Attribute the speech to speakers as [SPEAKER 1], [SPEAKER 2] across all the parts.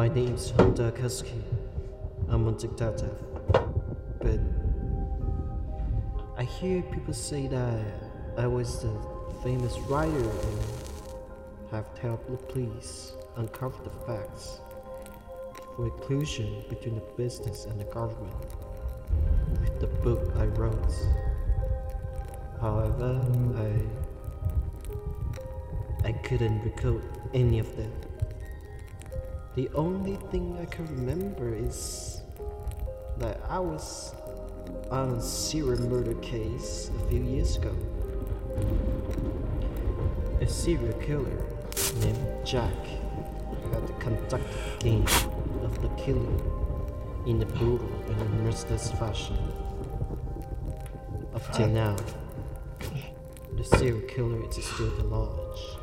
[SPEAKER 1] My name's Hunter Kuski. I'm a detective. But I hear people say that I was the famous writer and have helped the police uncover the facts for inclusion between the business and the government with the book I wrote. However, I I couldn't recall any of them. The only thing I can remember is that I was on a serial murder case a few years ago. A serial killer named Jack had conducted the game of the killing in a brutal and merciless fashion. Up till now, the serial killer is still at large.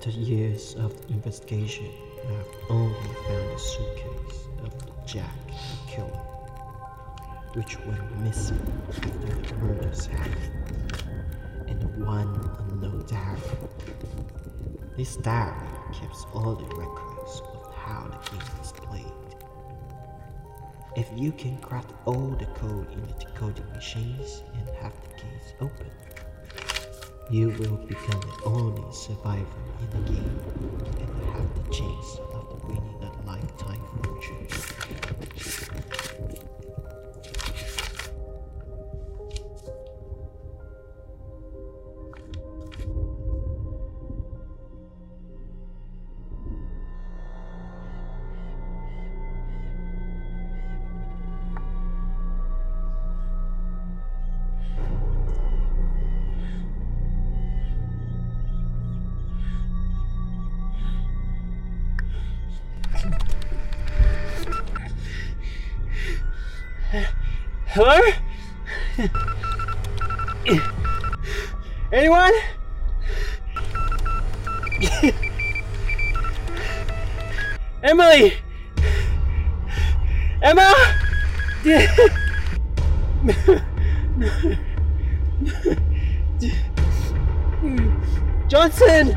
[SPEAKER 1] After years of investigation, I have only found the suitcase of Jack the killer, which went missing after the murders happened, and one unknown diary. This diary keeps all the records of how the game is played. If you can crack all the code in the decoding machines and have the gates open, you will become the only survivor in the game and have the chance of winning a lifetime fortune.
[SPEAKER 2] Hello? Anyone? Emily! Emma! Johnson!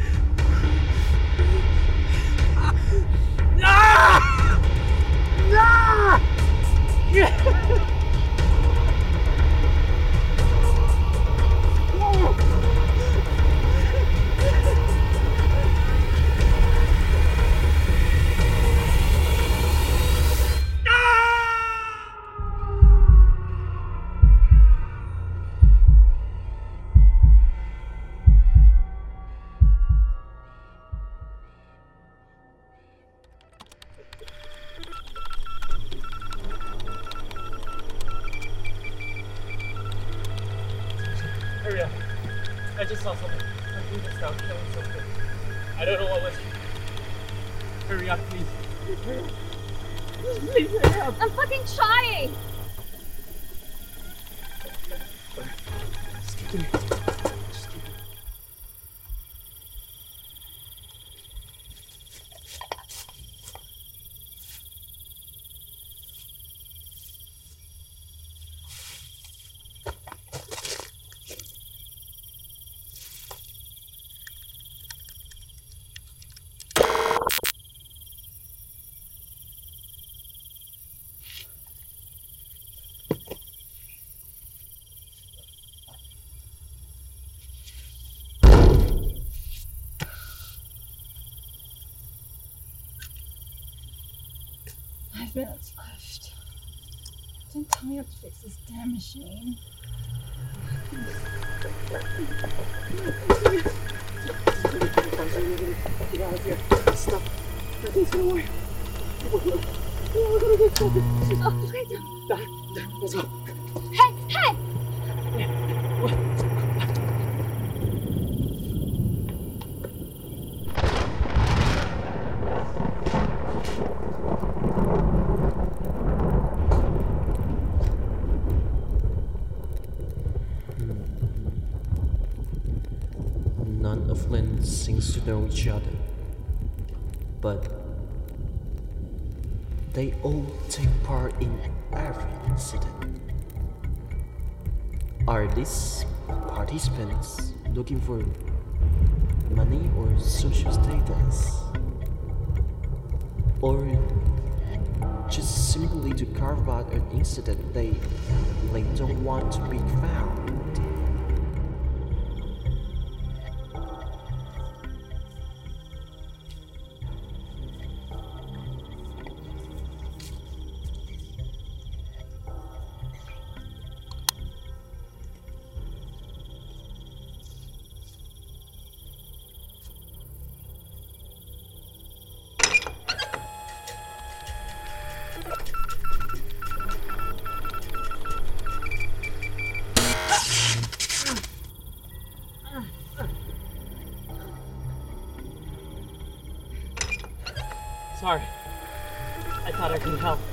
[SPEAKER 3] Five minutes left. Don't tell me I have to fix this damn machine. Stop. You're going to get stuck. Oh, wait, Hey, hey!
[SPEAKER 1] None of them seems to know each other. But They all take part in every incident. Are these participants looking for money or social status? Or just simply to carve out an incident they, they don't want to be found?
[SPEAKER 2] I can help.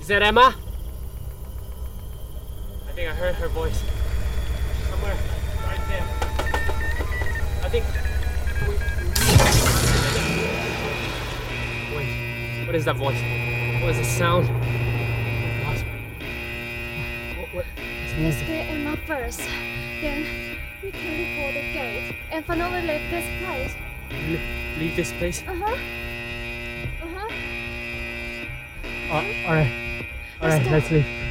[SPEAKER 2] Is that Emma? I think I heard her voice. Somewhere right there. I think. Wait. What is that voice? What is the sound? What? What? what?
[SPEAKER 4] Let's get Emma first. Then we can report the gate and finally leave this place.
[SPEAKER 2] Le- leave this place?
[SPEAKER 4] Uh huh. Uh huh.
[SPEAKER 2] Uh, alright.
[SPEAKER 4] Let's
[SPEAKER 2] Alright, let's leave.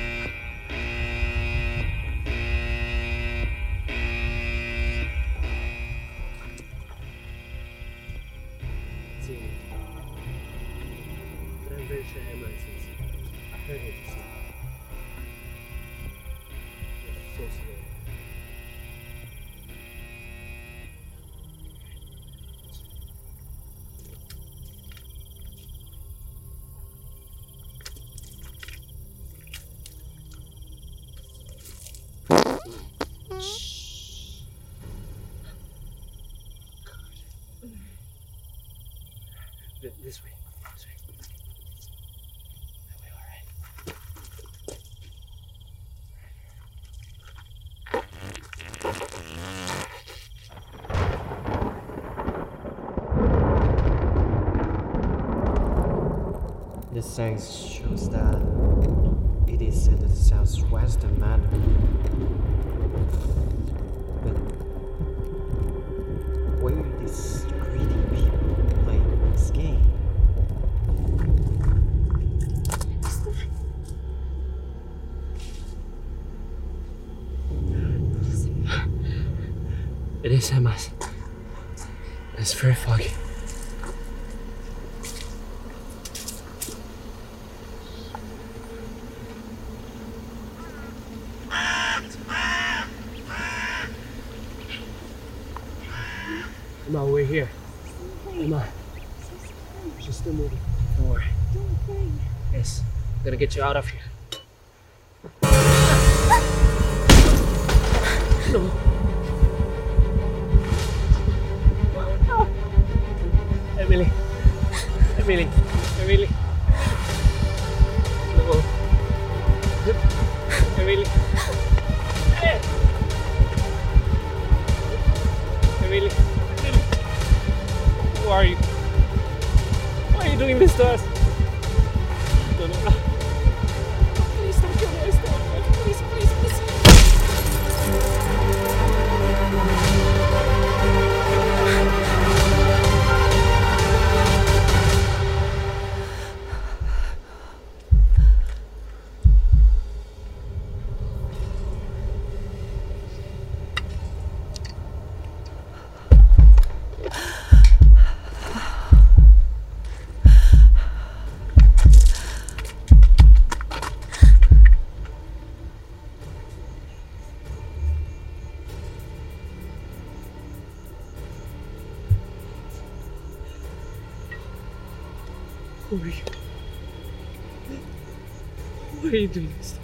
[SPEAKER 2] This way. This
[SPEAKER 1] sign shows that it is in the southwestern manor. But where these greedy people play this game?
[SPEAKER 2] It is It's very foggy. Emma, we're here. Emma, she's still moving. Don't worry.
[SPEAKER 4] Don't worry.
[SPEAKER 2] Yes, I'm gonna get you out of here. Why are you doing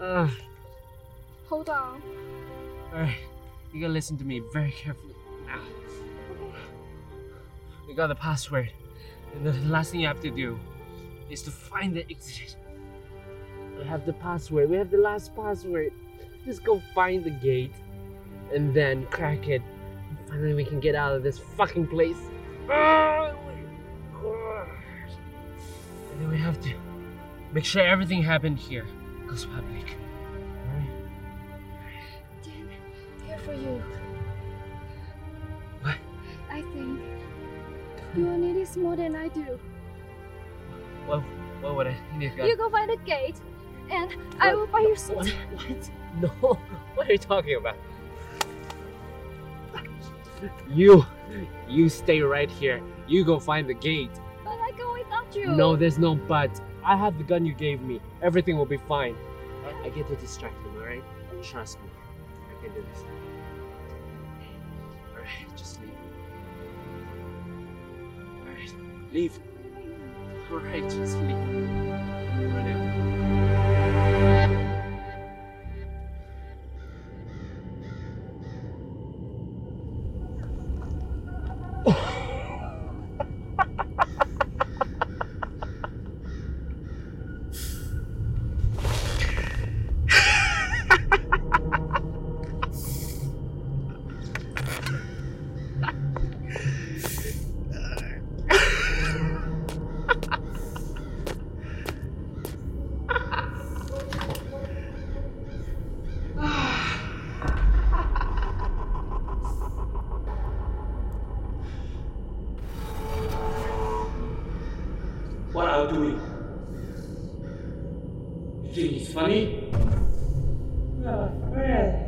[SPEAKER 2] uh,
[SPEAKER 4] Hold on.
[SPEAKER 2] Alright, you gotta listen to me very carefully now. We got the password, and the last thing you have to do is to find the exit. We have the password, we have the last password. Just go find the gate, and then crack it. And finally, we can get out of this fucking place. My And then we have to make sure everything happened here goes public. Alright?
[SPEAKER 4] Dan, here for you.
[SPEAKER 2] What?
[SPEAKER 4] I think you will need this more than I do.
[SPEAKER 2] What, what would I need?
[SPEAKER 4] You go find the gate, and I will buy your seat.
[SPEAKER 2] What? What? No. What are you talking about? You, you stay right here. You go find the gate.
[SPEAKER 4] You.
[SPEAKER 2] No, there's no but. I have the gun you gave me. Everything will be fine. I, I get to distract him, alright? Trust me. I can do this. Alright, just leave. Alright, leave. Alright, just leave. what I'm doing. You think it's funny? You're.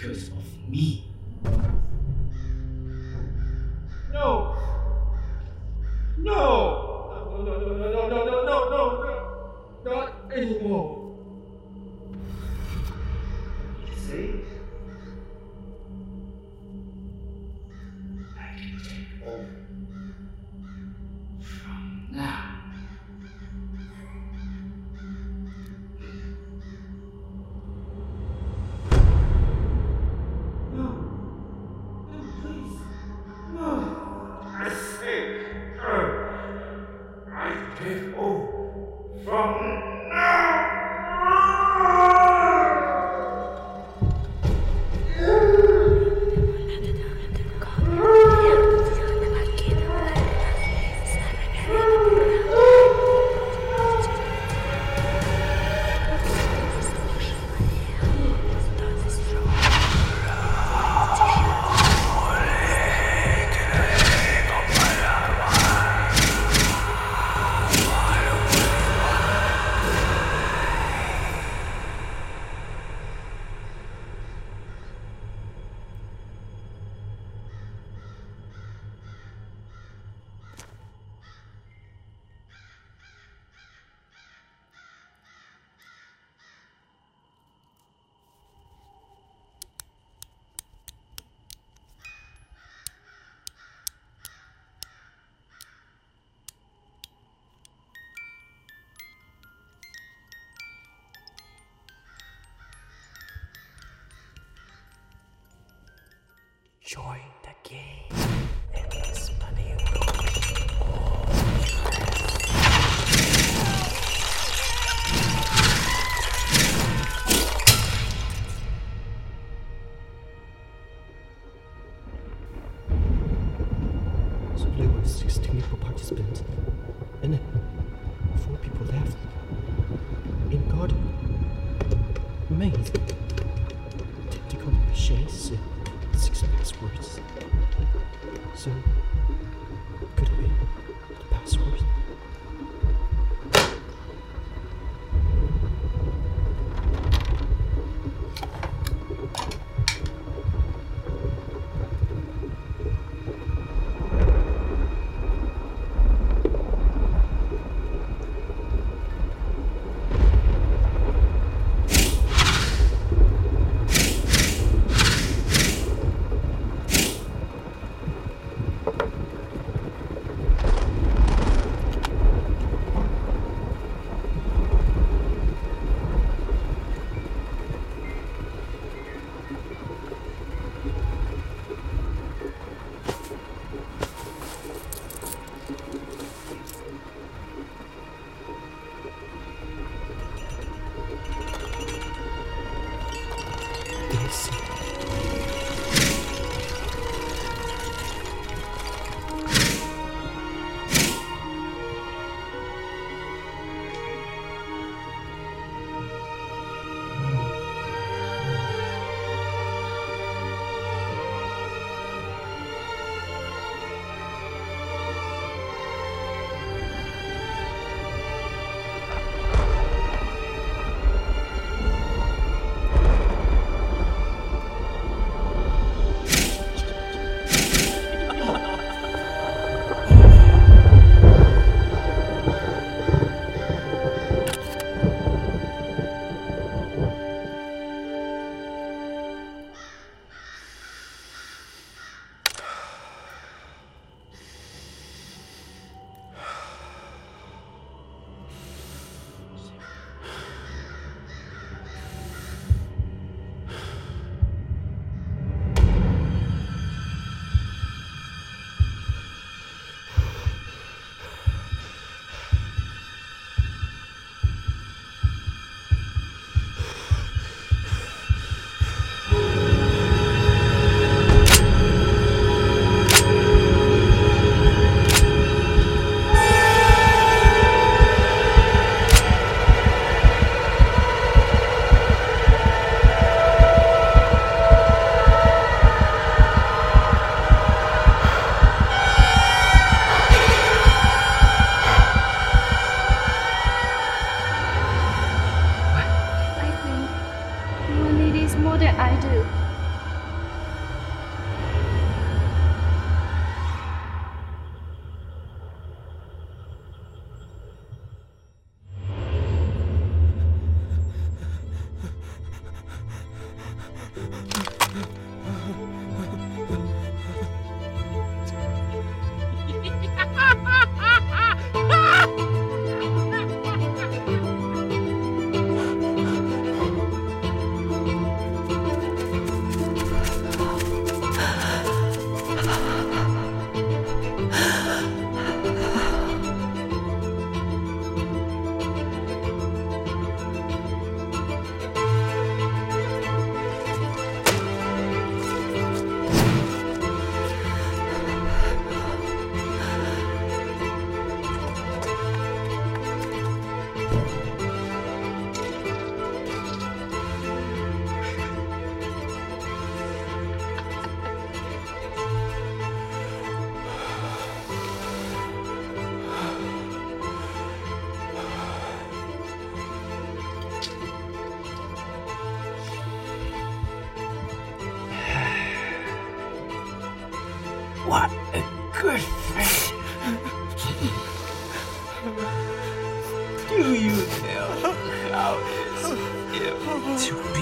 [SPEAKER 2] because of me.
[SPEAKER 1] Join the game.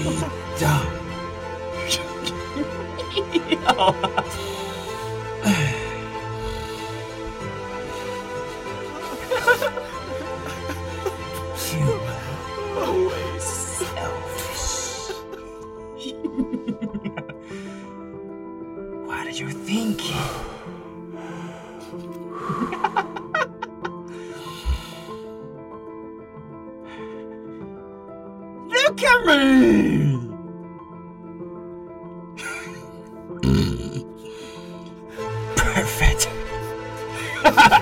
[SPEAKER 1] 我
[SPEAKER 5] Cameron! Perfect.
[SPEAKER 6] No!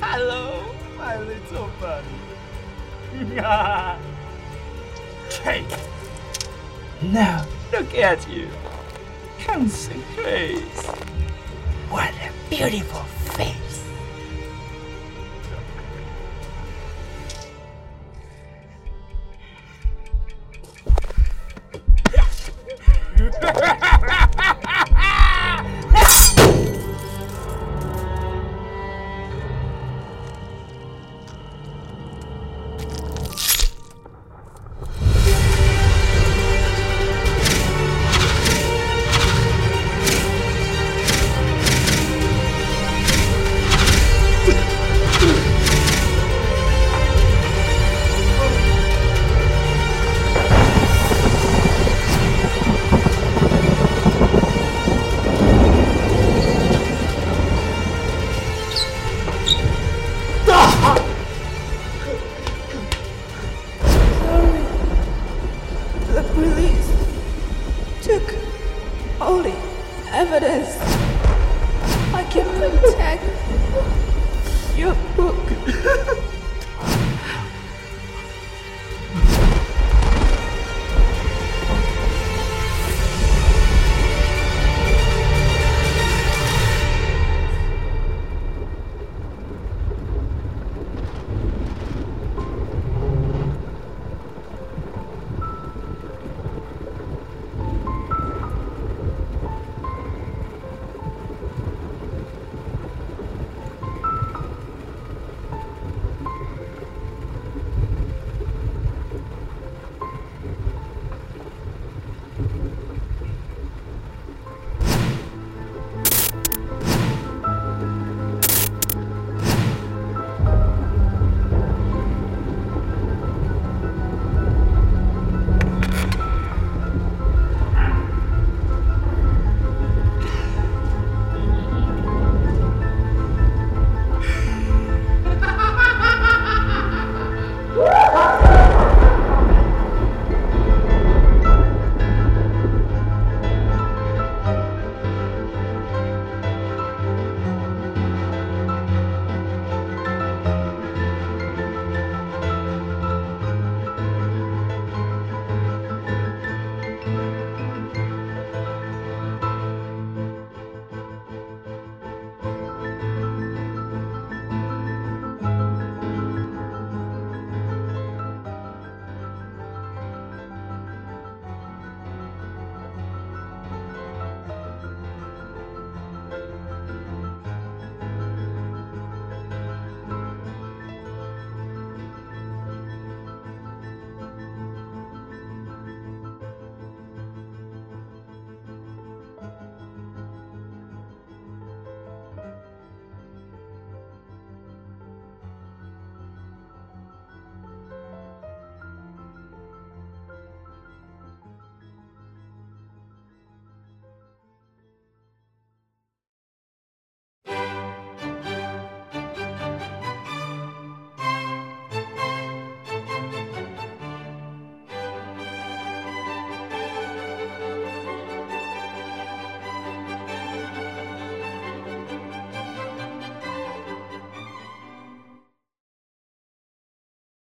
[SPEAKER 5] Hello, my little bunny. Kate. Now, look at you. Handsome face. What a beautiful face.